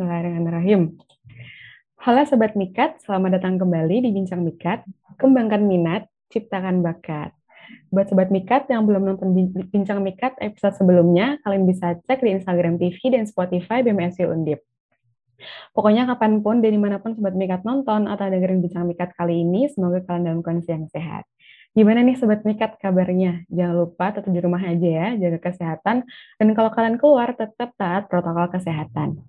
Bismillahirrahmanirrahim. Halo Sobat Mikat, selamat datang kembali di Bincang Mikat. Kembangkan minat, ciptakan bakat. Buat Sobat Mikat yang belum nonton Bincang Mikat episode sebelumnya, kalian bisa cek di Instagram TV dan Spotify BMSI Undip. Pokoknya kapan pun dan di mana pun Sobat Mikat nonton atau dengerin Bincang Mikat kali ini, semoga kalian dalam kondisi yang sehat. Gimana nih Sobat Mikat kabarnya? Jangan lupa tetap di rumah aja ya, jaga kesehatan. Dan kalau kalian keluar, tetap taat protokol kesehatan.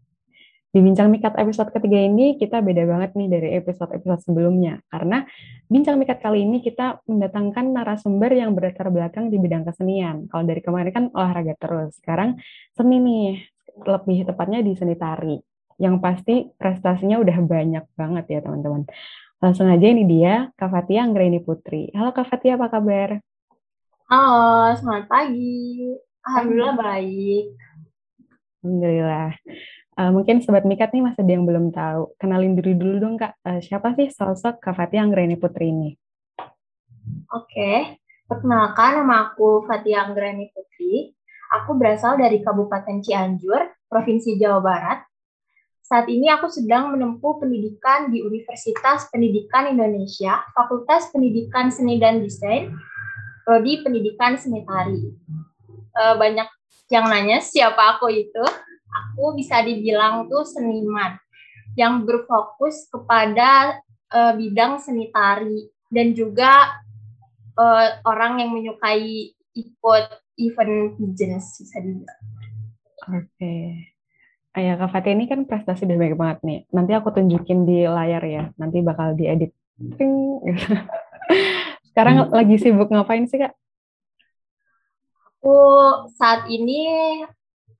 Di Bincang Mikat episode ketiga ini kita beda banget nih dari episode-episode sebelumnya. Karena Bincang Mikat kali ini kita mendatangkan narasumber yang berlatar belakang di bidang kesenian. Kalau dari kemarin kan olahraga terus. Sekarang seni nih, lebih tepatnya di seni tari. Yang pasti prestasinya udah banyak banget ya teman-teman. Langsung aja ini dia, Kak Fatia Anggraini Putri. Halo Kak Fatia, apa kabar? Halo, selamat pagi. Alhamdulillah baik. Alhamdulillah. Uh, mungkin Sobat Mikat nih masih ada yang belum tahu. Kenalin diri dulu dong Kak, uh, siapa sih sosok Kak Fatia Anggreni Putri ini? Oke, perkenalkan nama aku Fatia Anggreni Putri. Aku berasal dari Kabupaten Cianjur, Provinsi Jawa Barat. Saat ini aku sedang menempuh pendidikan di Universitas Pendidikan Indonesia, Fakultas Pendidikan Seni dan Desain, Prodi Pendidikan Seni Tari. Uh, banyak yang nanya siapa aku itu aku bisa dibilang tuh seniman yang berfokus kepada uh, bidang seni tari dan juga uh, orang yang menyukai ikut event pigeons bisa dibilang. Oke. Okay. Ayah Kak Fatih ini kan prestasi udah banyak banget nih. Nanti aku tunjukin di layar ya. Nanti bakal diedit. Sekarang hmm. lagi sibuk ngapain sih Kak? Aku saat ini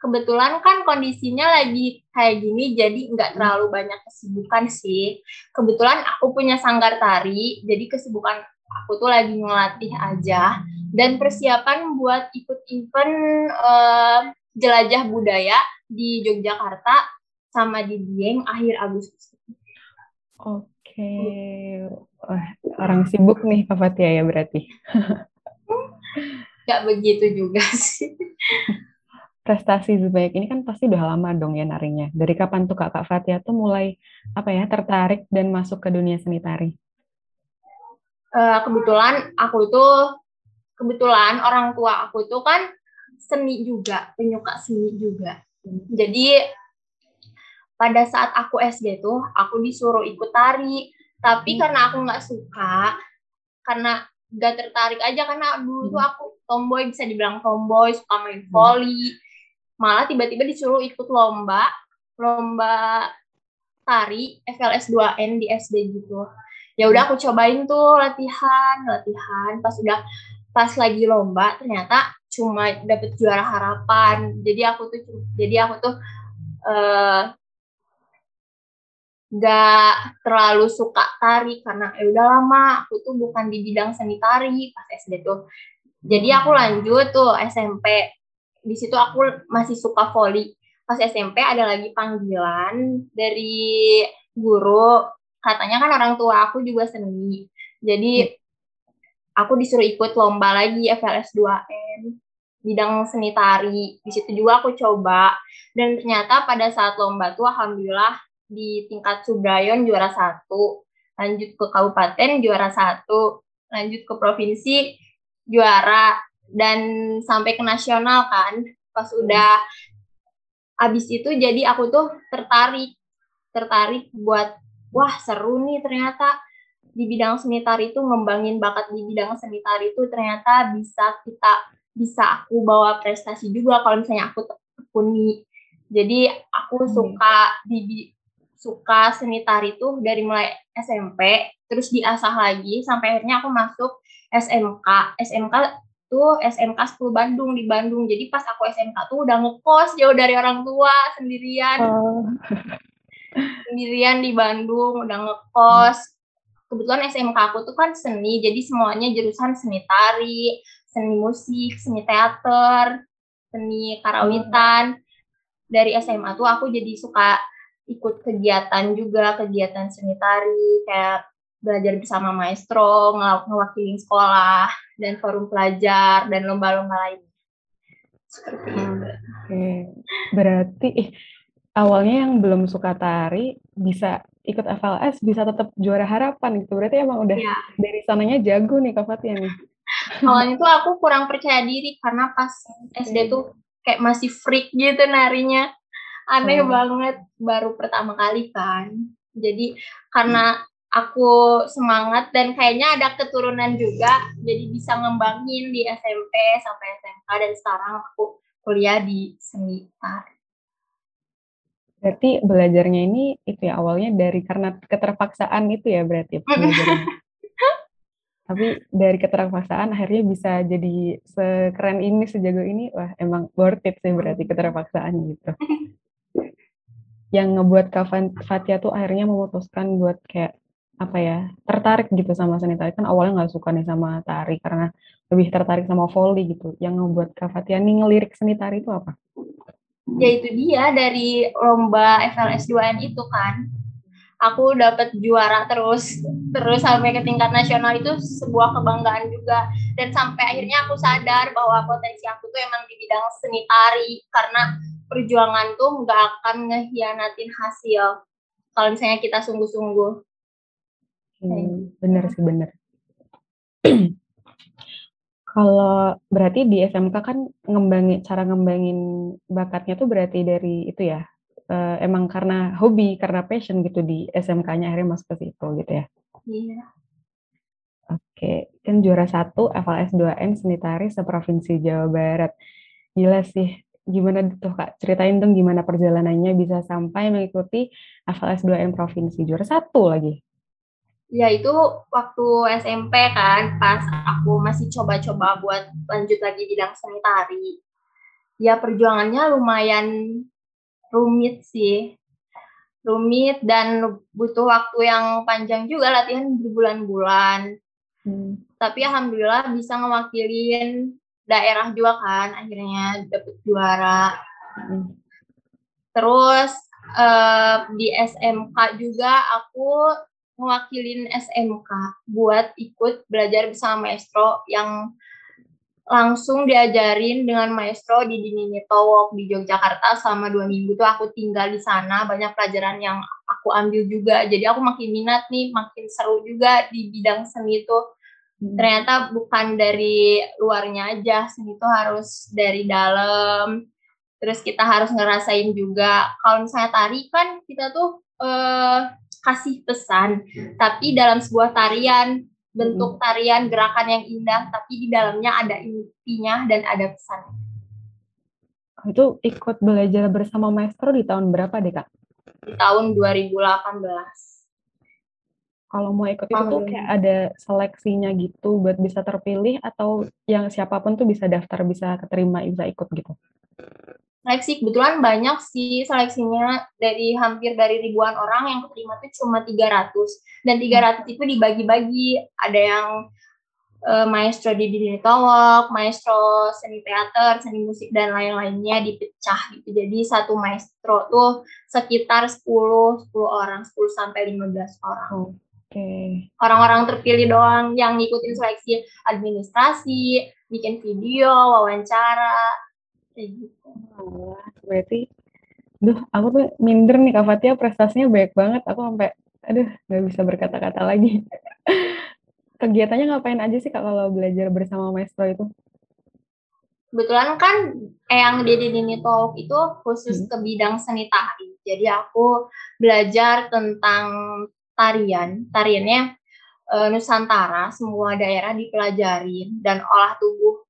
kebetulan kan kondisinya lagi kayak gini jadi nggak hmm. terlalu banyak kesibukan sih kebetulan aku punya sanggar tari jadi kesibukan aku tuh lagi ngelatih aja dan persiapan buat ikut event uh, jelajah budaya di Yogyakarta sama di Dieng akhir Agustus. Oke, Wah, orang sibuk nih Kak Fatia ya berarti. Gak begitu juga sih prestasi sebaik ini kan pasti udah lama dong ya narinya. Dari kapan tuh Kak Fatia tuh mulai apa ya tertarik dan masuk ke dunia seni tari? Uh, kebetulan aku tuh kebetulan orang tua aku tuh kan seni juga, penyuka seni juga. Jadi pada saat aku SD tuh aku disuruh ikut tari, tapi hmm. karena aku nggak suka, karena gak tertarik aja karena dulu tuh hmm. aku tomboy bisa dibilang tomboy suka main hmm. Malah tiba-tiba disuruh ikut lomba lomba tari FLS 2N di SD gitu. Ya udah aku cobain tuh latihan latihan. Pas udah pas lagi lomba ternyata cuma dapet juara harapan. Jadi aku tuh jadi aku tuh uh, terlalu suka tari karena ya udah lama aku tuh bukan di bidang seni tari pas SD tuh. Jadi aku lanjut tuh SMP di situ aku masih suka volley. Pas SMP ada lagi panggilan dari guru, katanya kan orang tua aku juga seni. Jadi aku disuruh ikut lomba lagi FLS 2N bidang seni tari. Di situ juga aku coba dan ternyata pada saat lomba tuh alhamdulillah di tingkat Subrayon juara satu, lanjut ke kabupaten juara satu, lanjut ke provinsi juara dan sampai ke nasional kan pas udah abis itu jadi aku tuh tertarik tertarik buat wah seru nih ternyata di bidang seni tari itu ngembangin bakat di bidang seni tari itu ternyata bisa kita bisa aku bawa prestasi juga kalau misalnya aku tekuni jadi aku hmm. suka di suka seni tari itu dari mulai SMP terus diasah lagi sampai akhirnya aku masuk SMK SMK tuh SMK 10 Bandung di Bandung. Jadi pas aku SMK tuh udah ngekos jauh dari orang tua sendirian. Oh. sendirian di Bandung udah ngekos. Kebetulan SMK aku tuh kan seni, jadi semuanya jurusan seni tari, seni musik, seni teater, seni karawitan. Dari SMA tuh aku jadi suka ikut kegiatan juga, kegiatan seni tari kayak belajar bersama maestro, ngewakilin sekolah, dan forum pelajar, dan lomba-lomba lain. Seperti itu. Oke, berarti eh, awalnya yang belum suka tari bisa ikut FLS bisa tetap juara harapan gitu. Berarti emang udah ya. dari sananya jago nih Kak Fatia nih. Awalnya tuh aku kurang percaya diri karena pas SD tuh kayak masih freak gitu narinya. Aneh oh. banget baru pertama kali kan. Jadi karena aku semangat dan kayaknya ada keturunan juga jadi bisa ngembangin di SMP sampai SMK dan sekarang aku kuliah di seni tari. Berarti belajarnya ini itu ya awalnya dari karena keterpaksaan itu ya berarti belajarnya. Tapi dari keterpaksaan akhirnya bisa jadi sekeren ini, sejago ini, wah emang worth it sih berarti keterpaksaan gitu. Yang ngebuat Kak Fatia tuh akhirnya memutuskan buat kayak apa ya tertarik gitu sama seni tari kan awalnya nggak suka nih sama tari karena lebih tertarik sama volley gitu. Yang ngebuat Kak Fatia nih ngelirik seni tari itu apa? ya itu dia dari lomba FLS 2N itu kan aku dapat juara terus terus sampai ke tingkat nasional itu sebuah kebanggaan juga dan sampai akhirnya aku sadar bahwa potensi aku tuh emang di bidang seni tari karena perjuangan tuh nggak akan ngehianatin hasil kalau misalnya kita sungguh-sungguh. Hmm, bener sih bener. Kalau berarti di SMK kan ngembangin cara ngembangin bakatnya tuh berarti dari itu ya, uh, emang karena hobi, karena passion gitu di SMK-nya akhirnya masuk ke situ gitu ya? Iya. Oke, kan juara satu FLS 2N Seni Tari seprovinsi Jawa Barat. Gila sih, gimana tuh Kak? Ceritain dong gimana perjalanannya bisa sampai mengikuti FLS 2N provinsi juara satu lagi? Ya itu waktu SMP kan pas aku masih coba-coba buat lanjut lagi bidang seni tari ya perjuangannya lumayan rumit sih rumit dan butuh waktu yang panjang juga latihan berbulan-bulan hmm. tapi alhamdulillah bisa ngewakilin daerah juga kan akhirnya dapet juara hmm. terus uh, di SMK juga aku mewakilin SMK buat ikut belajar bersama maestro yang langsung diajarin dengan maestro di Dinini Towok di Yogyakarta selama dua minggu tuh aku tinggal di sana. Banyak pelajaran yang aku ambil juga. Jadi aku makin minat nih makin seru juga di bidang seni itu hmm. ternyata bukan dari luarnya aja seni itu harus dari dalam. Terus kita harus ngerasain juga. Kalau misalnya tari kan kita tuh eh, kasih pesan, tapi dalam sebuah tarian, bentuk tarian, gerakan yang indah, tapi di dalamnya ada intinya dan ada pesan. Itu ikut belajar bersama maestro di tahun berapa deh, Kak? Di tahun 2018. Kalau mau ikut itu tuh kayak ada seleksinya gitu buat bisa terpilih atau yang siapa pun tuh bisa daftar, bisa keterima, bisa ikut gitu? Seleksi kebetulan banyak sih seleksinya dari hampir dari ribuan orang yang keterima itu cuma 300 dan 300 itu dibagi-bagi ada yang uh, maestro di Dini Towok, maestro seni teater, seni musik dan lain-lainnya dipecah gitu. Jadi satu maestro tuh sekitar 10 10 orang, 10 sampai 15 orang. Oke. Okay. Orang-orang terpilih doang yang ngikutin seleksi administrasi, bikin video, wawancara, kayak gitu. Berarti, duh, aku tuh minder nih Kak Fatia prestasinya banyak banget. Aku sampai, aduh, nggak bisa berkata-kata lagi. Kegiatannya ngapain aja sih Kak kalau belajar bersama maestro itu? Kebetulan kan yang di Dini Talk itu khusus hmm. ke bidang seni tari. Jadi aku belajar tentang tarian. Tariannya e, Nusantara, semua daerah dipelajarin dan olah tubuh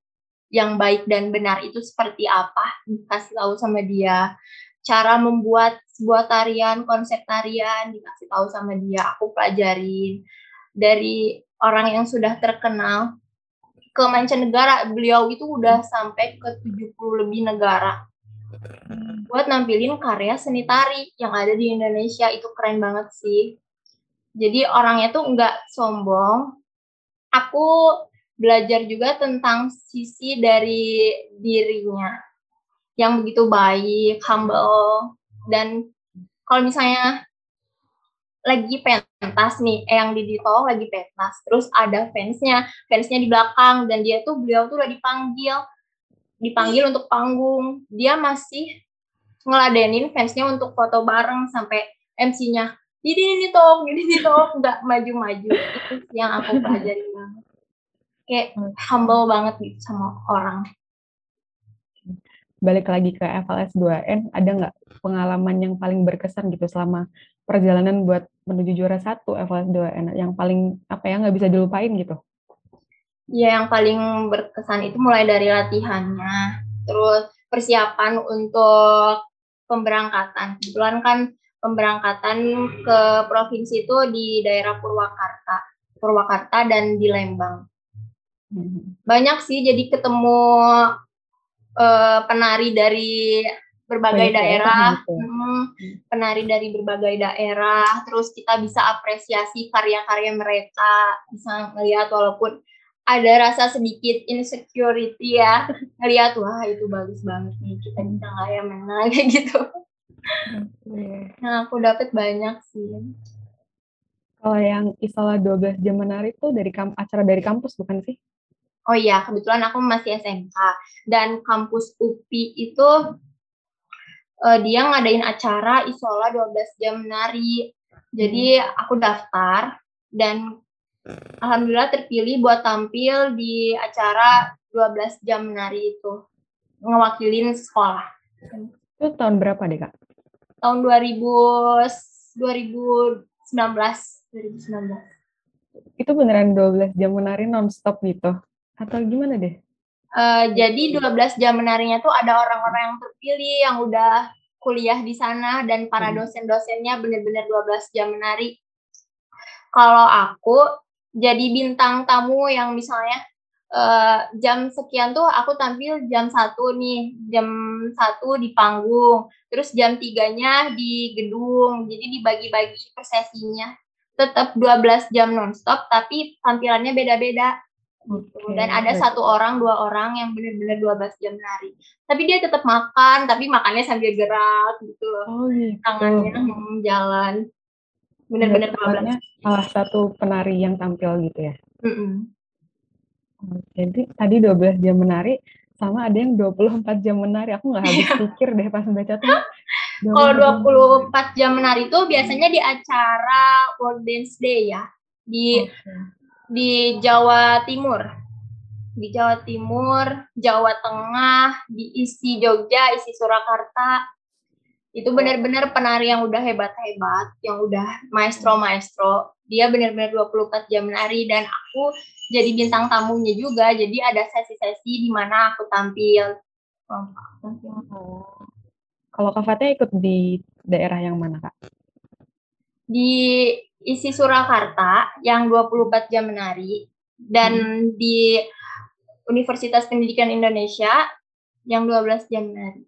yang baik dan benar itu seperti apa? Dikasih tahu sama dia. Cara membuat sebuah tarian konsep tarian dikasih tahu sama dia. Aku pelajarin. Dari orang yang sudah terkenal ke mancanegara beliau itu udah sampai ke 70 lebih negara. Buat nampilin karya seni tari yang ada di Indonesia itu keren banget sih. Jadi orangnya tuh nggak sombong. Aku belajar juga tentang sisi dari dirinya yang begitu baik, humble, dan kalau misalnya lagi pentas nih, eh, yang di Dito lagi pentas, terus ada fansnya, fansnya di belakang, dan dia tuh, beliau tuh udah dipanggil, dipanggil untuk panggung, dia masih ngeladenin fansnya untuk foto bareng sampai MC-nya ini ini tok, ini tok, nggak maju-maju. Itu yang aku pelajari. Kayak humble banget gitu sama orang. Balik lagi ke FLS 2N, ada nggak pengalaman yang paling berkesan gitu selama perjalanan buat menuju juara satu FLS 2N yang paling apa ya nggak bisa dilupain gitu? Ya yang paling berkesan itu mulai dari latihannya, terus persiapan untuk pemberangkatan. Kebetulan kan pemberangkatan ke provinsi itu di daerah Purwakarta, Purwakarta dan di Lembang. Banyak sih jadi ketemu uh, penari dari berbagai Banyak daerah, gitu. hmm, penari dari berbagai daerah, terus kita bisa apresiasi karya-karya mereka, bisa melihat walaupun ada rasa sedikit insecurity ya, ngeliat wah itu bagus banget nih, kita bisa nggak ya menang kayak gitu. Nah, aku dapat banyak sih. Kalau yang isola 12 jam menari itu dari acara dari kampus bukan sih? Oh iya, kebetulan aku masih SMK dan kampus UPI itu uh, dia ngadain acara isola 12 jam menari. Jadi aku daftar dan alhamdulillah terpilih buat tampil di acara 12 jam menari itu. Ngewakilin sekolah. Itu tahun berapa deh, Kak? tahun 2000 2019 2019 itu beneran 12 jam menari nonstop gitu atau gimana deh uh, jadi 12 jam menarinya tuh ada orang-orang yang terpilih yang udah kuliah di sana dan para hmm. dosen-dosennya bener-bener 12 jam menari kalau aku jadi bintang tamu yang misalnya uh, jam sekian tuh aku tampil jam satu nih, jam satu di panggung, terus jam tiganya di gedung, jadi dibagi-bagi per sesinya. Tetap 12 jam nonstop, tapi tampilannya beda-beda. Okay. Dan ada satu orang, dua orang yang benar-benar 12 jam nari. Tapi dia tetap makan, tapi makannya sambil gerak gitu. Oh, gitu. Tangannya hmm, jalan. Benar-benar 12. Salah satu penari yang tampil gitu ya? Mm -mm. Jadi tadi 12 jam menari sama ada yang 24 jam menari. Aku nggak habis pikir deh pas baca tuh. Kalau 24 jam menari itu biasanya di acara World Dance Day ya di okay. Di Jawa Timur. Di Jawa Timur, Jawa Tengah, di isi Jogja, isi Surakarta. Itu benar-benar penari yang udah hebat-hebat, yang udah maestro-maestro. Dia benar-benar 24 jam menari dan aku jadi bintang tamunya juga. Jadi ada sesi-sesi di mana aku tampil. Oh. Kalau Kak Fatih ikut di daerah yang mana, Kak? Di isi Surakarta yang 24 jam menari dan hmm. di Universitas Pendidikan Indonesia yang 12 jam menari.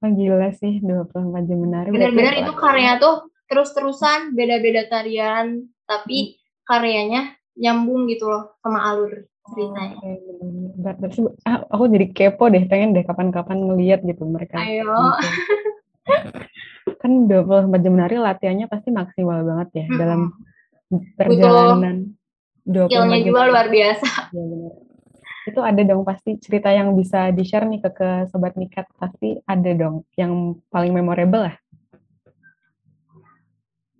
Oh, gila sih 24 jam menari. Benar-benar itu karya tuh terus-terusan beda-beda tarian tapi hmm. karyanya nyambung gitu loh sama alur ceritanya. Oh, okay. ah, aku jadi kepo deh, pengen deh kapan-kapan ngeliat gitu mereka. Ayo. kan 24 jam menari latihannya pasti maksimal banget ya hmm. dalam perjalanan. Butuh skillnya juga luar biasa. Ya, benar. Itu ada dong pasti cerita yang bisa di-share nih ke, ke Sobat Mikat. Pasti ada dong yang paling memorable lah.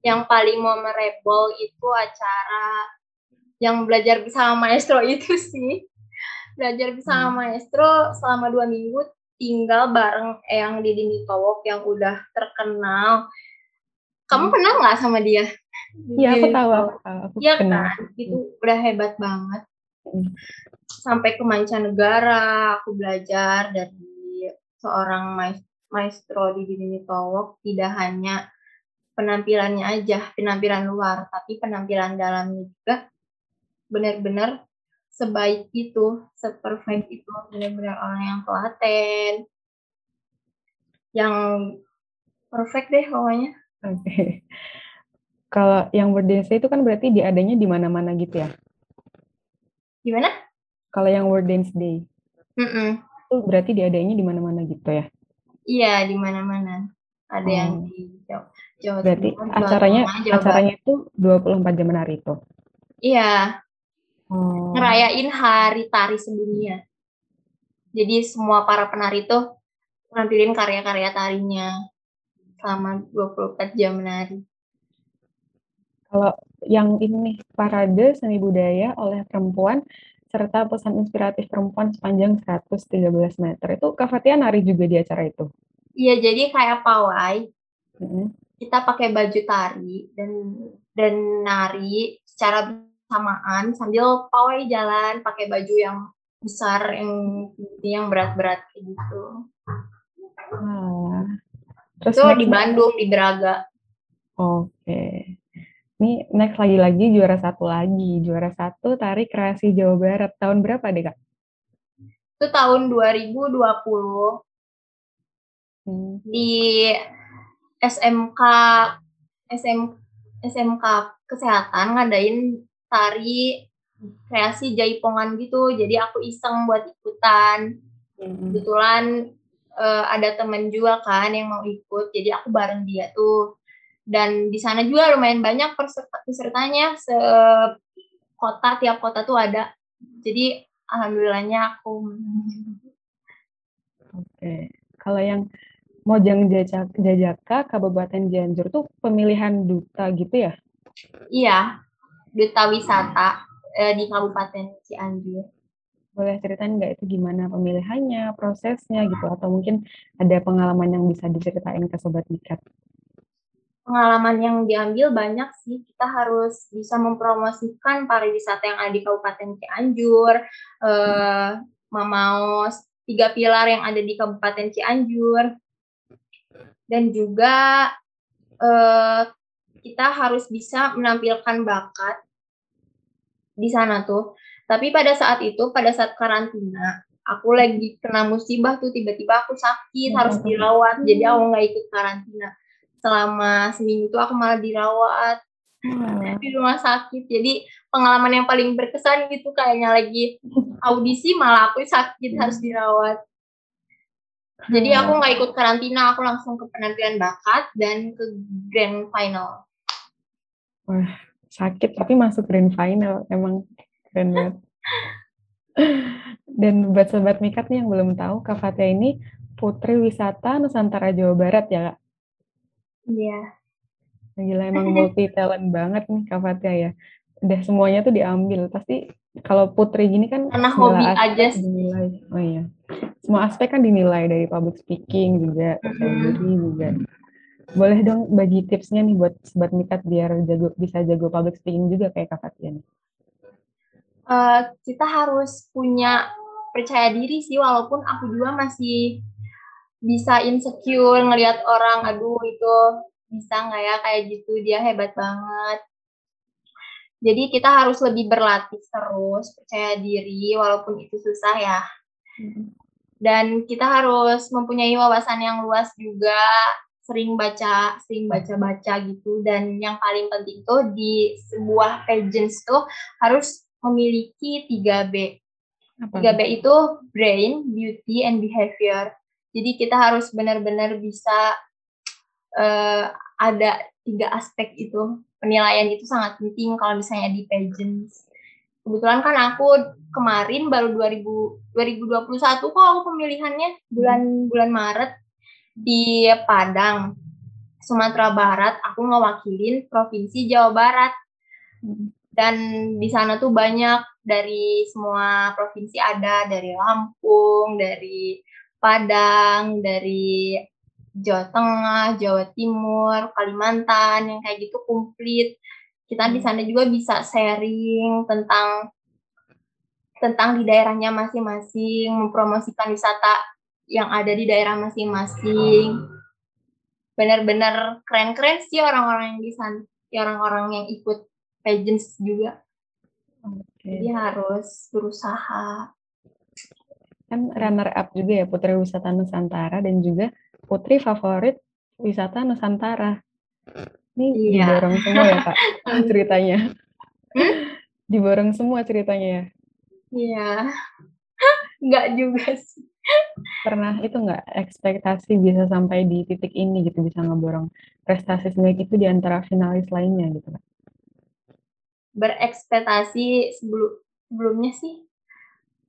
Yang paling memorable itu acara yang belajar bersama maestro itu sih belajar bersama hmm. maestro selama dua minggu tinggal bareng Eyang Didi Nitowok yang udah terkenal. Kamu hmm. kenal nggak sama dia? Iya aku tahu aku, aku ya kenal. kan? Itu udah hebat banget. Sampai ke mancanegara aku belajar dari seorang maestro di Didi Nitowok tidak hanya penampilannya aja penampilan luar tapi penampilan dalamnya juga benar-benar sebaik itu, seperfect itu, benar-benar orang yang telaten, yang perfect deh pokoknya. Oke. Okay. Kalau yang berdance itu kan berarti diadanya di mana-mana gitu ya? Gimana? Kalau yang World Dance Day. Mm -mm. Itu berarti diadanya di mana-mana gitu ya? Iya, di mana-mana. Ada oh. yang di Jawa, Jawa Berarti acaranya Jawa acaranya itu 24 jam menari itu. Iya, hmm. ngerayain hari tari sedunia. Jadi semua para penari itu nampilin karya-karya tarinya selama 24 jam menari. Kalau yang ini parade seni budaya oleh perempuan serta pesan inspiratif perempuan sepanjang 113 meter itu Kak Fatia nari juga di acara itu. Iya, jadi kayak pawai. Mm-hmm. Kita pakai baju tari dan dan nari secara bersamaan sambil pawai jalan pakai baju yang besar yang yang berat-berat kayak gitu. Wah. Terus itu di Bandung di Braga. Oke. Ini next lagi-lagi juara satu lagi. Juara satu tarik kreasi Jawa Barat. Tahun berapa deh, Kak? Itu tahun 2020. Hmm. Di SMK SM, SMK Kesehatan ngadain tari kreasi jaipongan gitu. Jadi aku iseng buat ikutan. Hmm. Kebetulan uh, ada temen juga kan yang mau ikut. Jadi aku bareng dia tuh dan di sana juga lumayan banyak peserta pesertanya se kota tiap kota tuh ada jadi alhamdulillahnya aku oke kalau yang Mojang Jajaka Kabupaten Cianjur tuh pemilihan duta gitu ya iya duta wisata eh, di Kabupaten Cianjur. Boleh ceritain nggak itu gimana pemilihannya, prosesnya gitu, atau mungkin ada pengalaman yang bisa diceritain ke Sobat Mikat? pengalaman yang diambil banyak sih. Kita harus bisa mempromosikan pariwisata yang ada di Kabupaten Cianjur, eh, mau tiga pilar yang ada di Kabupaten Cianjur, dan juga eh, kita harus bisa menampilkan bakat di sana tuh. Tapi pada saat itu, pada saat karantina, aku lagi kena musibah tuh tiba-tiba aku sakit harus dirawat, jadi aku nggak ikut karantina. Selama seminggu itu aku malah dirawat. Hmm. di rumah sakit. Jadi pengalaman yang paling berkesan gitu kayaknya lagi audisi malah aku sakit hmm. harus dirawat. Jadi aku nggak ikut karantina aku langsung ke penampilan bakat dan ke grand final wah sakit tapi masuk grand final emang keren banget dan buat sobat mikat nih yang belum tahu Kak Fatia ini Putri Wisata Nusantara Jawa Barat ya Kak Iya. Gila emang multi talent banget nih Kak Fatia ya. Udah semuanya tuh diambil. Pasti kalau Putri gini kan karena hobi aja sih. Dinilai. Oh iya. Semua aspek kan dinilai dari public speaking juga, percaya diri juga. Boleh dong bagi tipsnya nih buat sobat mikat biar jago bisa jago public speaking juga kayak Kak Fatia nih. Uh, kita harus punya percaya diri sih walaupun aku juga masih bisa insecure ngelihat orang aduh itu bisa nggak ya? Kayak gitu dia hebat banget. Jadi kita harus lebih berlatih terus percaya diri walaupun itu susah ya. Dan kita harus mempunyai wawasan yang luas juga sering baca sering baca baca gitu. Dan yang paling penting tuh di sebuah pageants tuh harus memiliki 3 B. 3 B itu brain beauty and behavior. Jadi kita harus benar-benar bisa uh, ada tiga aspek itu. Penilaian itu sangat penting kalau misalnya di pageants. Kebetulan kan aku kemarin baru 2000, 2021 kok aku pemilihannya bulan bulan Maret di Padang, Sumatera Barat. Aku ngewakilin provinsi Jawa Barat. Dan di sana tuh banyak dari semua provinsi ada, dari Lampung, dari Padang, dari Jawa Tengah, Jawa Timur, Kalimantan, yang kayak gitu komplit. Kita di hmm. sana juga bisa sharing tentang tentang di daerahnya masing-masing, mempromosikan wisata yang ada di daerah masing-masing. Benar-benar keren-keren sih orang-orang yang di sana, orang-orang yang ikut pageants juga. Okay. Jadi harus berusaha kan runner up juga ya Putri Wisata Nusantara dan juga Putri Favorit Wisata Nusantara. Ini iya. diborong semua ya Kak ceritanya. Hmm? Diborong semua ceritanya ya. Iya. Enggak juga sih. Pernah itu enggak ekspektasi bisa sampai di titik ini gitu bisa ngeborong prestasi sebaik itu di antara finalis lainnya gitu Kak. Berekspektasi sebelum sebelumnya sih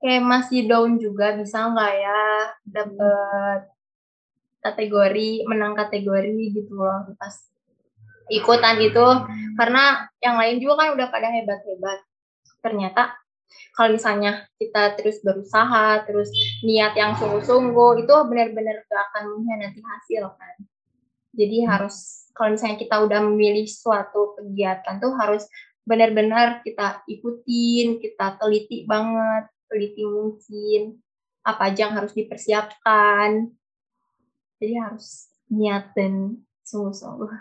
kayak masih down juga bisa nggak ya dapet kategori menang kategori gitu loh pas ikutan itu karena yang lain juga kan udah pada hebat-hebat. Ternyata kalau misalnya kita terus berusaha terus niat yang sungguh-sungguh itu benar-benar gak akan mengkhianati hasil kan? Jadi harus kalau misalnya kita udah memilih suatu kegiatan tuh harus benar-benar kita ikutin kita teliti banget teliti mungkin apa aja yang harus dipersiapkan. Jadi harus niat dan sungguh-sungguh.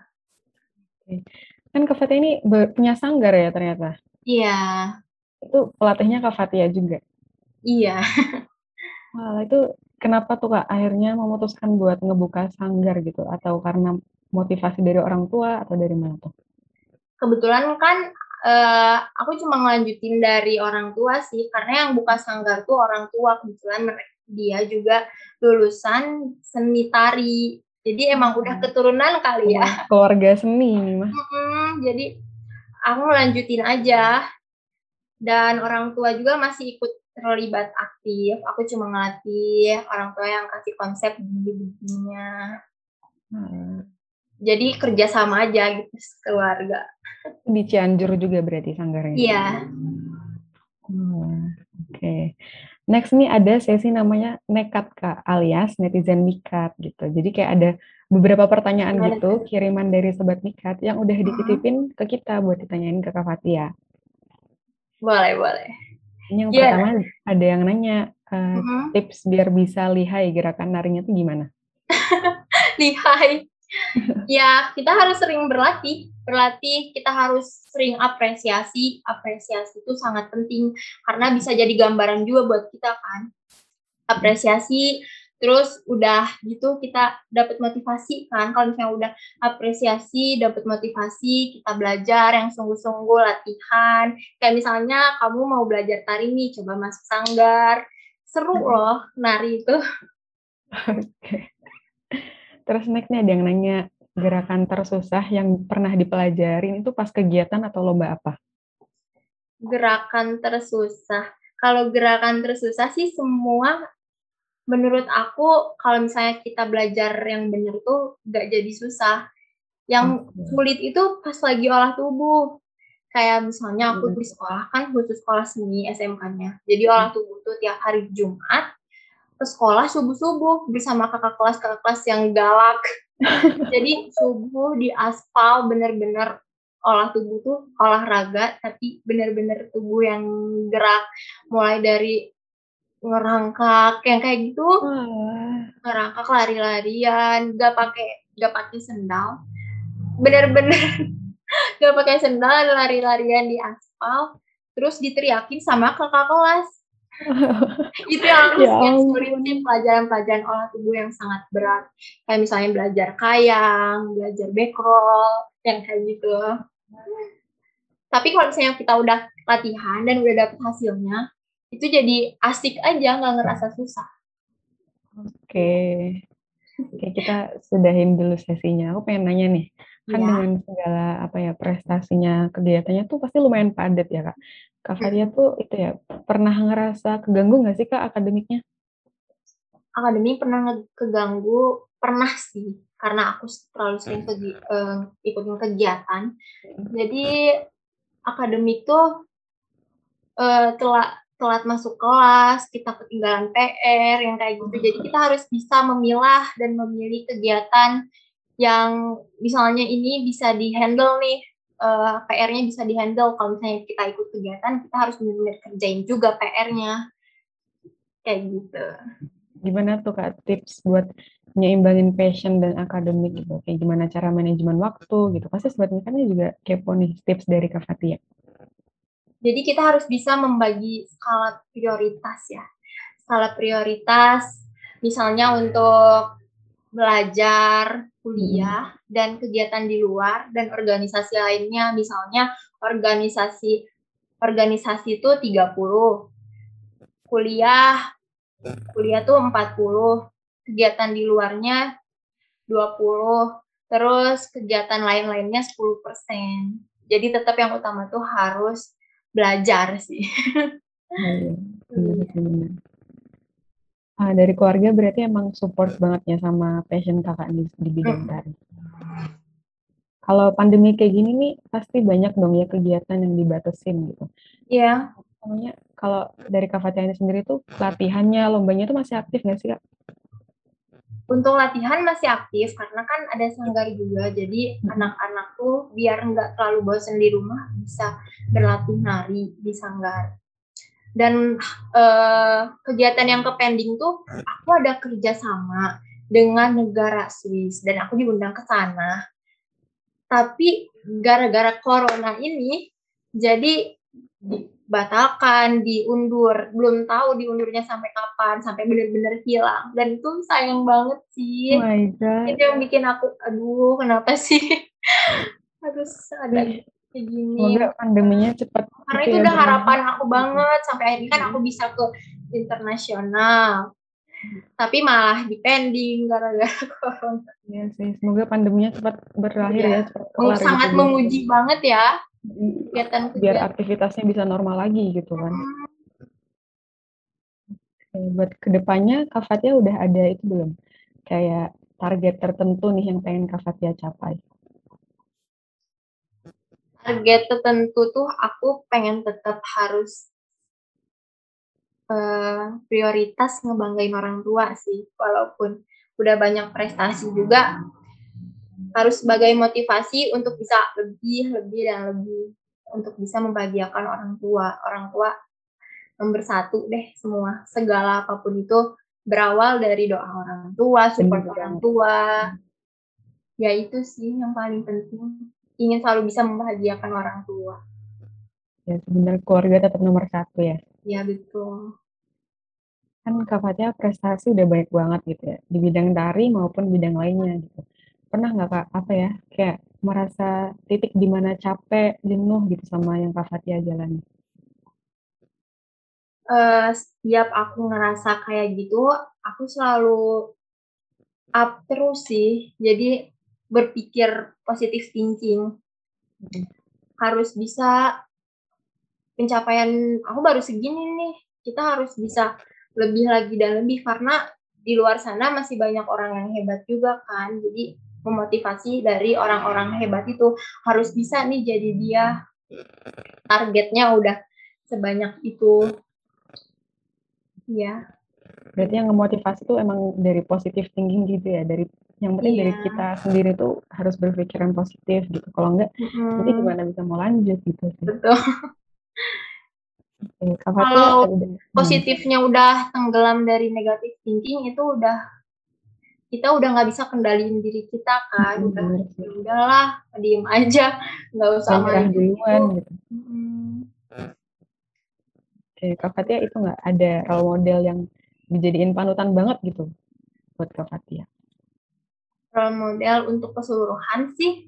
Kan Kak ini punya sanggar ya ternyata? Iya. Itu pelatihnya Kak Fatia juga? Iya. Wah, itu kenapa tuh Kak akhirnya memutuskan buat ngebuka sanggar gitu? Atau karena motivasi dari orang tua atau dari mana tuh? Kebetulan kan uh, aku cuma ngelanjutin dari orang tua sih, karena yang buka sanggar tuh orang tua kebetulan dia juga lulusan seni tari jadi emang udah hmm. keturunan kali ya. Keluarga seni mah. Hmm, jadi aku lanjutin aja. Dan orang tua juga masih ikut terlibat aktif. Aku cuma ngelatih orang tua yang kasih konsep begininya. Hmm. Jadi kerjasama aja gitu keluarga. Di Cianjur juga berarti sanggarnya? Iya. Hmm, Oke. Okay. Next nih ada sesi namanya nekat kak alias netizen mikat gitu. Jadi kayak ada beberapa pertanyaan Gimana gitu itu? kiriman dari sobat mikat yang udah dititipin ke kita buat ditanyain ke Kak Fatia. Boleh boleh. Ini yang yeah. pertama ada yang nanya uh, uh -huh. tips biar bisa lihai gerakan narinya tuh gimana? lihai. ya kita harus sering berlatih berlatih kita harus sering apresiasi apresiasi itu sangat penting karena bisa jadi gambaran juga buat kita kan apresiasi terus udah gitu kita dapat motivasi kan kalau misalnya udah apresiasi dapat motivasi kita belajar yang sungguh-sungguh latihan kayak misalnya kamu mau belajar tari nih coba masuk sanggar seru hmm. loh nari itu terus next nih ada yang nanya gerakan tersusah yang pernah dipelajarin itu pas kegiatan atau lomba apa? Gerakan tersusah. Kalau gerakan tersusah sih semua menurut aku kalau misalnya kita belajar yang benar tuh gak jadi susah. Yang sulit itu pas lagi olah tubuh. Kayak misalnya aku di sekolah kan khusus sekolah seni SMK-nya. Jadi olah tubuh tuh tiap hari Jumat ke sekolah subuh-subuh bersama kakak kelas kakak kelas yang galak jadi subuh di aspal bener-bener olah tubuh tuh olahraga tapi bener-bener tubuh yang gerak mulai dari ngerangkak yang kayak gitu. Hmm. ngerangkak lari-larian gak pakai gak pakai sendal. Bener-bener gak pakai sendal lari-larian di aspal terus diteriakin sama kakak kelas. Itu yang harus ya pelajaran-pelajaran olah tubuh yang sangat berat. Kayak misalnya belajar kayang belajar backroll yang kayak gitu. Tapi kalau misalnya kita udah latihan dan udah dapet hasilnya itu jadi asik aja nggak ngerasa susah. Oke. Oke kita sudahin dulu sesinya. Aku pengen nanya nih kan ya. dengan segala apa ya prestasinya kegiatannya tuh pasti lumayan padat ya kak. Kak Fadia tuh itu ya pernah ngerasa keganggu nggak sih Kak akademiknya? Akademik pernah keganggu, pernah sih karena aku terlalu sering ke, uh, ikutin kegiatan. Jadi akademik tuh uh, telat telat masuk kelas, kita ketinggalan PR yang kayak gitu. Jadi kita harus bisa memilah dan memilih kegiatan yang misalnya ini bisa dihandle nih uh, eh, PR-nya bisa dihandle. Kalau misalnya kita ikut kegiatan kita harus benar-benar kerjain juga PR-nya kayak gitu. Gimana tuh kak tips buat nyeimbangin passion dan akademik gitu? Kayak gimana cara manajemen waktu gitu? Pasti sebetulnya kan juga kepo nih tips dari kak Fatia jadi kita harus bisa membagi skala prioritas ya skala prioritas misalnya untuk belajar, kuliah, hmm. dan kegiatan di luar dan organisasi lainnya. Misalnya organisasi organisasi itu 30. Kuliah kuliah tuh 40. Kegiatan di luarnya 20. Terus kegiatan lain-lainnya 10%. Jadi tetap yang utama tuh harus belajar sih. Hmm. Ah, dari keluarga berarti emang support banget ya sama passion kakak di, di bidang tari. Kalau pandemi kayak gini nih pasti banyak dong ya kegiatan yang dibatasin gitu. Iya. Pokoknya kalau dari Kak Fatia ini sendiri tuh latihannya, lombanya tuh masih aktif nggak sih Kak? Untuk latihan masih aktif karena kan ada sanggar juga. Jadi anak-anak tuh biar nggak terlalu bosan di rumah bisa berlatih nari di sanggar dan uh, kegiatan yang ke pending tuh aku ada kerjasama dengan negara Swiss dan aku diundang ke sana tapi gara-gara corona ini jadi dibatalkan, diundur, belum tahu diundurnya sampai kapan, sampai benar-benar hilang. Dan itu sayang banget sih. Oh my God. Itu yang bikin aku, aduh kenapa sih harus ada kayak gini. Semoga pandeminya cepat. Karena itu ya, udah harapan aku banget sampai akhirnya kan aku bisa ke internasional. Tapi malah dipending gara-gara corona. Iya sih, semoga pandeminya cepat berakhir ya, ya cepat kelar. Sangat gitu. menguji banget ya. Kegiatan biar aktivitasnya bisa normal lagi gitu kan. Hmm. Oke, buat ke depannya Kak Fatia udah ada itu belum? Kayak target tertentu nih yang pengen Kak Fatia capai? target tertentu tuh aku pengen tetap harus uh, prioritas ngebanggain orang tua sih walaupun udah banyak prestasi juga harus sebagai motivasi untuk bisa lebih lebih dan lebih untuk bisa membahagiakan orang tua orang tua nomor satu deh semua segala apa pun itu berawal dari doa orang tua support orang tua ya itu sih yang paling penting ingin selalu bisa membahagiakan orang tua. Ya, sebenarnya keluarga tetap nomor satu ya. Iya, betul. Kan Kak Fatia prestasi udah banyak banget gitu ya, di bidang tari maupun bidang lainnya gitu. Pernah nggak Kak, apa ya, kayak merasa titik di mana capek, jenuh gitu sama yang Kak Fatia jalani? Uh, setiap aku ngerasa kayak gitu, aku selalu up terus sih. Jadi berpikir positif thinking. Hmm. Harus bisa pencapaian aku baru segini nih. Kita harus bisa lebih lagi dan lebih karena di luar sana masih banyak orang yang hebat juga kan. Jadi memotivasi dari orang-orang hebat itu harus bisa nih jadi dia targetnya udah sebanyak itu. Ya. Berarti yang memotivasi itu emang dari positif thinking gitu ya, dari yang penting iya. dari kita sendiri tuh harus berpikiran positif gitu kalau enggak mm-hmm. nanti gimana bisa mau lanjut gitu sih betul kalau positifnya udah tenggelam dari negatif thinking itu udah kita udah nggak bisa kendaliin diri kita kan hmm, udah ya udahlah diem aja nggak usah main duluan gitu. Hmm. Oke, Kak Fatia itu nggak ada role model yang dijadiin panutan banget gitu buat Kak Fatia? role model untuk keseluruhan sih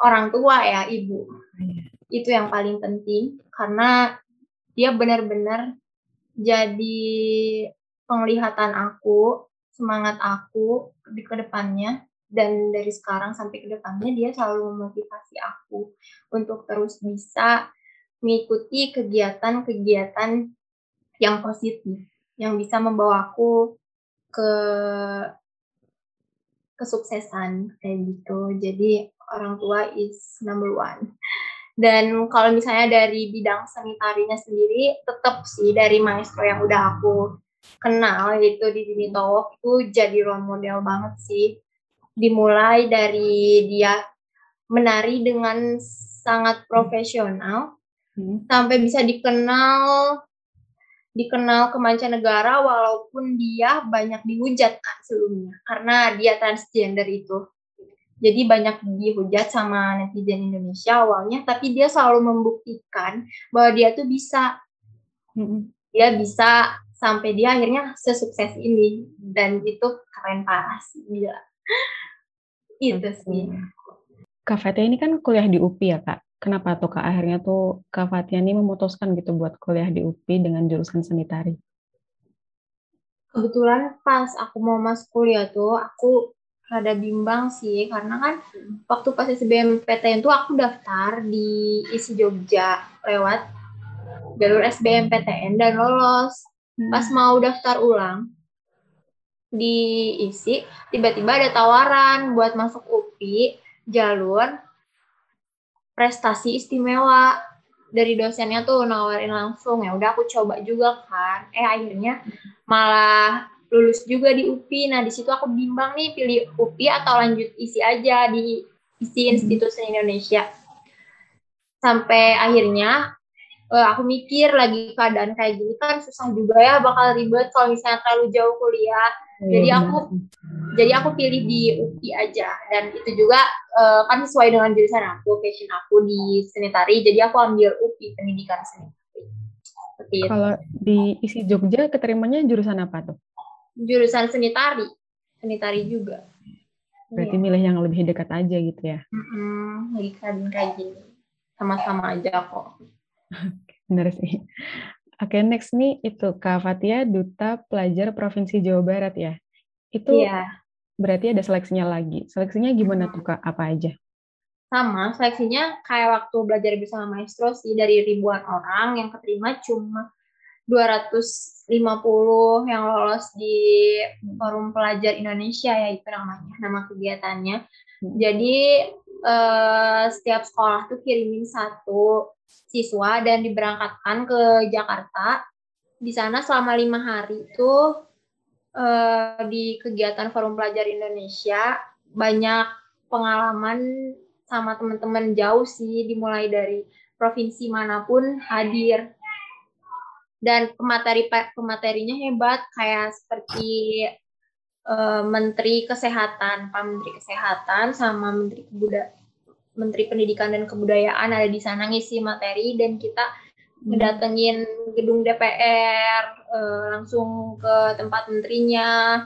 orang tua ya ibu iya. itu yang paling penting karena dia benar-benar jadi penglihatan aku semangat aku di ke depannya dan dari sekarang sampai ke depannya dia selalu memotivasi aku untuk terus bisa mengikuti kegiatan-kegiatan yang positif yang bisa membawa aku ke kesuksesan kayak gitu. Jadi orang tua is number one. Dan kalau misalnya dari bidang seni tarinya sendiri, tetap sih dari maestro yang udah aku kenal yaitu di Dini Towok itu jadi role model banget sih. Dimulai dari dia menari dengan sangat profesional hmm. sampai bisa dikenal dikenal ke mancanegara walaupun dia banyak dihujat kan sebelumnya karena dia transgender itu. Jadi banyak dihujat sama netizen Indonesia awalnya, tapi dia selalu membuktikan bahwa dia tuh bisa, dia bisa sampai dia akhirnya sesukses ini dan itu keren parah sih, gila. itu sih. Kak Fatia ini kan kuliah di UPI ya kak kenapa tuh Kak akhirnya tuh Kak Fatia ini memutuskan gitu buat kuliah di UPI dengan jurusan seni tari? Kebetulan pas aku mau masuk kuliah tuh aku rada bimbang sih karena kan waktu pas SBMPTN tuh aku daftar di ISI Jogja lewat jalur SBMPTN dan lolos. Hmm. Pas mau daftar ulang, diisi, tiba-tiba ada tawaran buat masuk UPI jalur prestasi istimewa. Dari dosennya tuh nawarin langsung ya udah aku coba juga kan. Eh akhirnya malah lulus juga di UPI nah di situ aku bimbang nih pilih UPI atau lanjut isi aja di isi Institut Seni Indonesia. Sampai akhirnya uh, aku mikir lagi keadaan kayak gini kan susah juga ya bakal ribet kalau misalnya terlalu jauh kuliah. Iya, jadi aku jadi aku pilih di UPI aja. Dan itu juga uh, kan sesuai dengan jurusan aku passion aku di seni tari. Jadi aku ambil UPI pendidikan seni tari. Kalau di isi Jogja keterimanya jurusan apa tuh? Jurusan seni tari. Seni tari juga. Berarti iya. milih yang lebih dekat aja gitu ya? Mm-hmm, lagi kayak gini. Sama-sama aja kok benar sih oke okay, next nih itu Kak Fatia Duta Pelajar Provinsi Jawa Barat ya itu yeah berarti ada seleksinya lagi. Seleksinya gimana tuh Kak? Apa aja? Sama, seleksinya kayak waktu belajar bersama maestro sih dari ribuan orang yang keterima cuma 250 yang lolos di Forum Pelajar Indonesia ya itu namanya, nama kegiatannya. Hmm. Jadi eh, setiap sekolah tuh kirimin satu siswa dan diberangkatkan ke Jakarta. Di sana selama lima hari tuh uh, di kegiatan Forum Pelajar Indonesia banyak pengalaman sama teman-teman jauh sih dimulai dari provinsi mana pun hadir dan pemateri pematerinya hebat kayak seperti uh, Menteri Kesehatan, Pak Menteri Kesehatan sama Menteri Kebuda Menteri Pendidikan dan Kebudayaan ada di sana ngisi materi dan kita ngedatengin gedung DPR uh, langsung ke tempat menterinya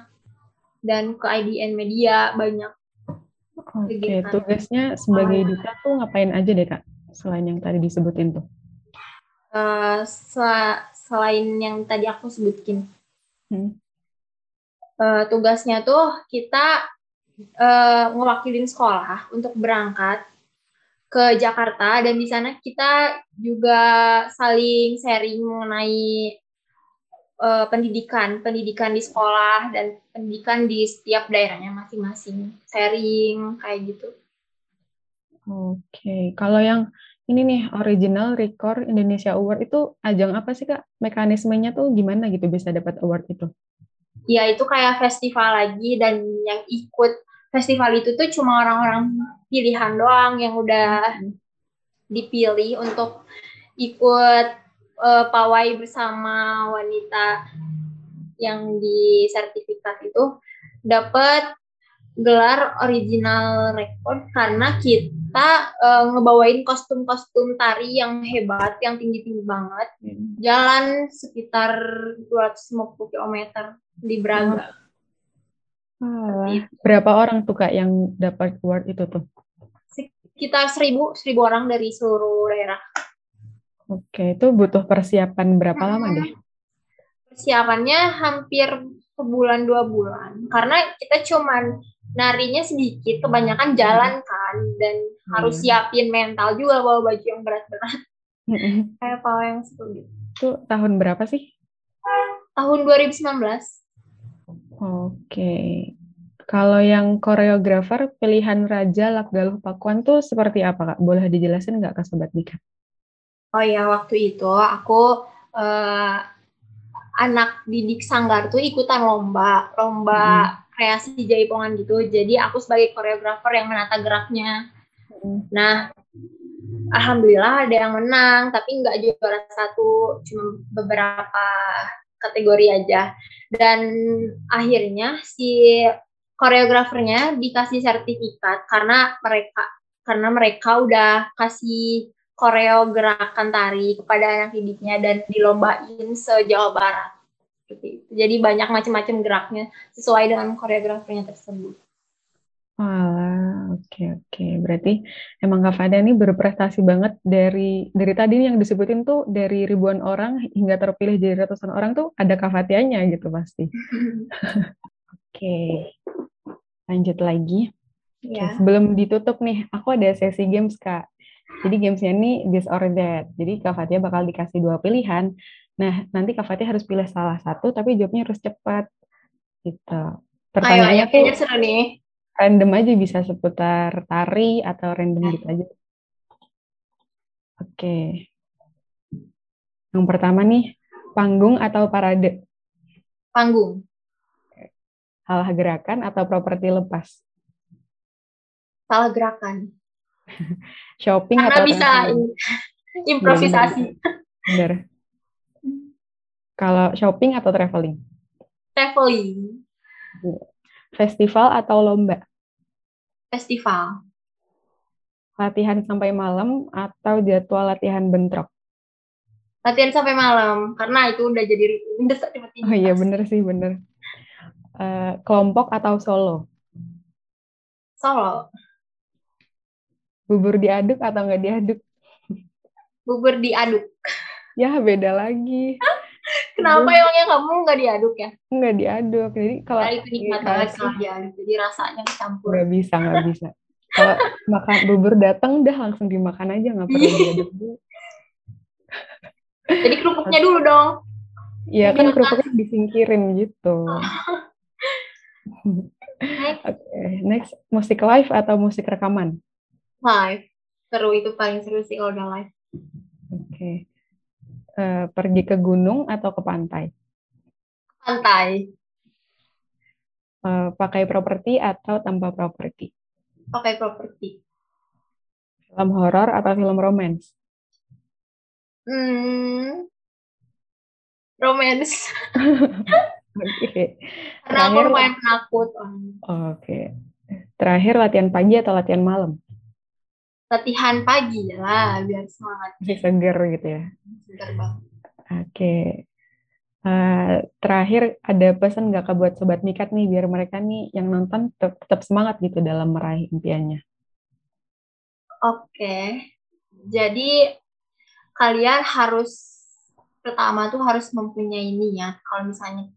dan ke IDN media banyak. Oke, okay, tugasnya sebagai duta tuh ngapain aja deh kak? Selain yang tadi disebutin tuh? Uh, sel selain yang tadi aku sebutin, hmm. uh, tugasnya tuh kita uh, ngewakilin sekolah untuk berangkat ke Jakarta dan di sana kita juga saling sharing mengenai uh, pendidikan, pendidikan di sekolah dan pendidikan di setiap daerahnya masing-masing, sharing kayak gitu. Oke, okay. kalau yang ini nih original record Indonesia Award itu ajang apa sih kak? Mekanismenya tuh gimana gitu bisa dapat award itu? Ya itu kayak festival lagi dan yang ikut festival itu tuh cuma orang-orang pilihan doang yang udah dipilih untuk ikut uh, pawai bersama wanita yang di sertifikat itu dapat gelar original record karena kita uh, ngebawain kostum-kostum tari yang hebat, yang tinggi-tinggi banget. Hmm. Jalan sekitar 250 km di Braga. Hmm. Berapa orang tuh Kak yang dapat award itu tuh? sekitar seribu seribu orang dari seluruh daerah. Oke, itu butuh persiapan berapa hmm. lama deh? Persiapannya hampir sebulan dua bulan, karena kita cuman narinya sedikit, kebanyakan jalan kan, dan hmm. harus siapin mental juga bawa baju yang berat-berat. Hmm. Kayak yang seperti itu. Itu tahun berapa sih? Tahun 2019. Oke. Kalau yang koreografer pilihan Raja Lakgaluh Pakuan tuh seperti apa kak? Boleh dijelasin nggak ke Sobat Mika? Oh ya waktu itu aku uh, anak didik sanggar tuh ikutan lomba, lomba hmm. kreasi jaipongan gitu. Jadi aku sebagai koreografer yang menata geraknya. Hmm. Nah, alhamdulillah ada yang menang, tapi nggak juara satu, cuma beberapa kategori aja. Dan akhirnya si koreografernya dikasih sertifikat karena mereka karena mereka udah kasih koreo gerakan tari kepada anak didiknya dan dilombain se Jawa Barat. Jadi banyak macam-macam geraknya sesuai dengan koreografernya tersebut. Wah, oke okay, oke. Okay. Berarti emang Kak Fada ini berprestasi banget dari dari tadi yang disebutin tuh dari ribuan orang hingga terpilih jadi ratusan orang tuh ada Kak Fatianya gitu pasti. oke. okay lanjut lagi. Ya. sebelum ditutup nih, aku ada sesi games, Kak. Jadi gamesnya ini this or that. Jadi Kak Fatia bakal dikasih dua pilihan. Nah, nanti Kak Fatia harus pilih salah satu, tapi jawabnya harus cepat. Gitu. Pertanyaannya ayo, kayaknya seru nih. Random aja bisa seputar tari atau random gitu aja. Oke. Yang pertama nih, panggung atau parade? Panggung. Salah gerakan atau properti lepas? Salah gerakan. Shopping Karena atau bisa im- improvisasi. Bener. Kalau shopping atau traveling? Traveling. Festival atau lomba? Festival. Latihan sampai malam atau jadwal latihan bentrok? Latihan sampai malam. Karena itu udah jadi mendesak rutinitas. Oh iya bener sih bener. Eh, kelompok atau solo? Solo. Bubur diaduk atau nggak diaduk? Bubur diaduk. Ya beda lagi. Kenapa Bubur emangnya kamu nggak diaduk ya? nggak diaduk. Jadi kalau Nah, itu nikmat banget dikasih kalau diaduk. Jadi rasanya kecampur. nggak bisa nggak bisa. Kalau makan bubur datang udah langsung dimakan aja nggak perlu Iya. diaduk dulu. Jadi kerupuknya dulu dong. Iya kan kerupuknya disingkirin gitu. Next, Oke, next musik live atau musik rekaman? live. Seru itu paling seru sih kalau udah live. Oke. Eh, pergi ke gunung atau ke pantai? Pantai. Eh, pakai properti atau tanpa properti? Pakai properti. Film horor atau film romance? Hmm. Romance. Oke. Karena aku Terakhir, lumayan penakut. oke. Terakhir latihan pagi atau latihan malam? Latihan pagi lah, biar semangat. Masih seger gitu ya. Sebentar banget. Oke. Eh, terakhir ada pesan nggak ke buat sobat mikat nih biar mereka nih yang nonton tetap, tetap semangat gitu dalam meraih impiannya. Oke. Jadi kalian harus pertama tuh harus mempunyai niat. Kalau misalnya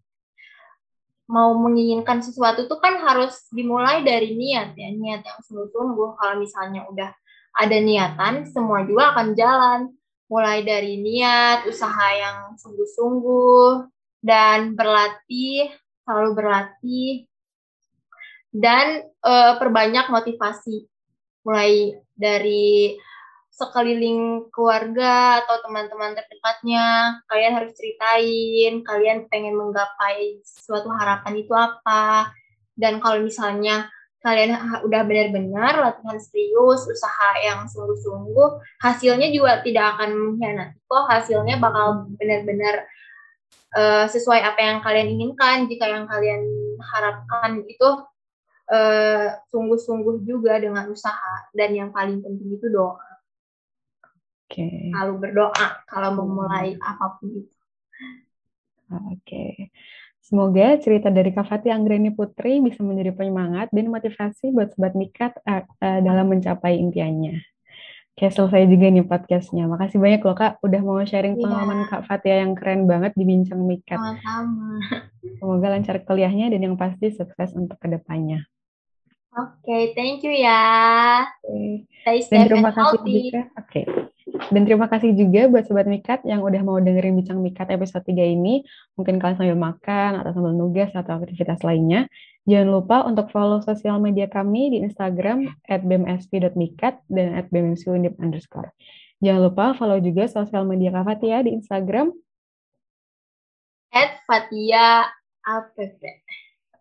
mau menginginkan sesuatu tuh kan harus dimulai dari niat ya, niat yang sungguh-sungguh. Kalau misalnya udah ada niatan, semua juga akan jalan. Mulai dari niat, usaha yang sungguh-sungguh, dan berlatih, selalu berlatih, dan eh, perbanyak motivasi. Mulai dari sekeliling keluarga atau teman-teman terdekatnya, kalian harus ceritain, kalian pengen menggapai suatu harapan itu apa. Dan kalau misalnya kalian udah benar-benar latihan serius, usaha yang sungguh-sungguh, hasilnya juga tidak akan mengkhianati kok. Hasilnya bakal benar-benar eh, sesuai apa yang kalian inginkan. Jika yang kalian harapkan itu eh, sungguh-sungguh juga dengan usaha. Dan yang paling penting itu doa. Oke. Selalu berdoa kalau memulai apa pun itu. Oke. Semoga cerita dari Kak Fatih Anggreni Putri bisa menjadi penyemangat dan motivasi buat Sobat Mikat eh, eh, dalam mencapai impiannya. Oke, selesai juga nih podcastnya. Makasih banyak loh Kak, udah mau sharing Iya. pengalaman Kak Fatia yang keren banget di Bincang Mikat. Sama-sama. Semoga lancar kuliahnya dan yang pasti sukses untuk ke depannya. Oke, thank you ya. Oke. Stay Dan safe terima kasih healthy. juga. Oke. Dan terima kasih juga buat Sobat Mikat yang udah mau dengerin Bincang Mikat episode 3 ini. Mungkin kalian sambil makan atau sambil nugas atau aktivitas lainnya. Jangan lupa untuk follow sosial media kami di Instagram at bmsp.mikat dan at underscore. Jangan lupa follow juga sosial media Kak Fatia di Instagram. At Fatia APP.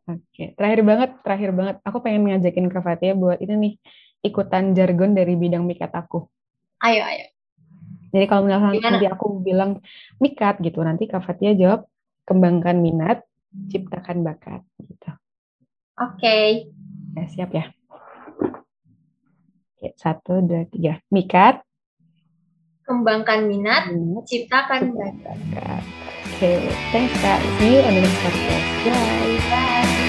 Oke, terakhir banget, terakhir banget. Aku pengen ngajakin Kak Fatia buat ini nih, ikutan jargon dari bidang mikat aku. Ayo, ayo. Jadi kalau misalkan Gimana? nanti aku bilang mikat gitu, nanti Kak Fatia jawab kembangkan minat, ciptakan bakat gitu. Oke. Ya, siap ya. Oke, satu, dua, tiga. Mikat, Kembangkan minat, minat, ciptakan bakat. Oke, thanks Kak. See you on the next podcast. Bye. Bye.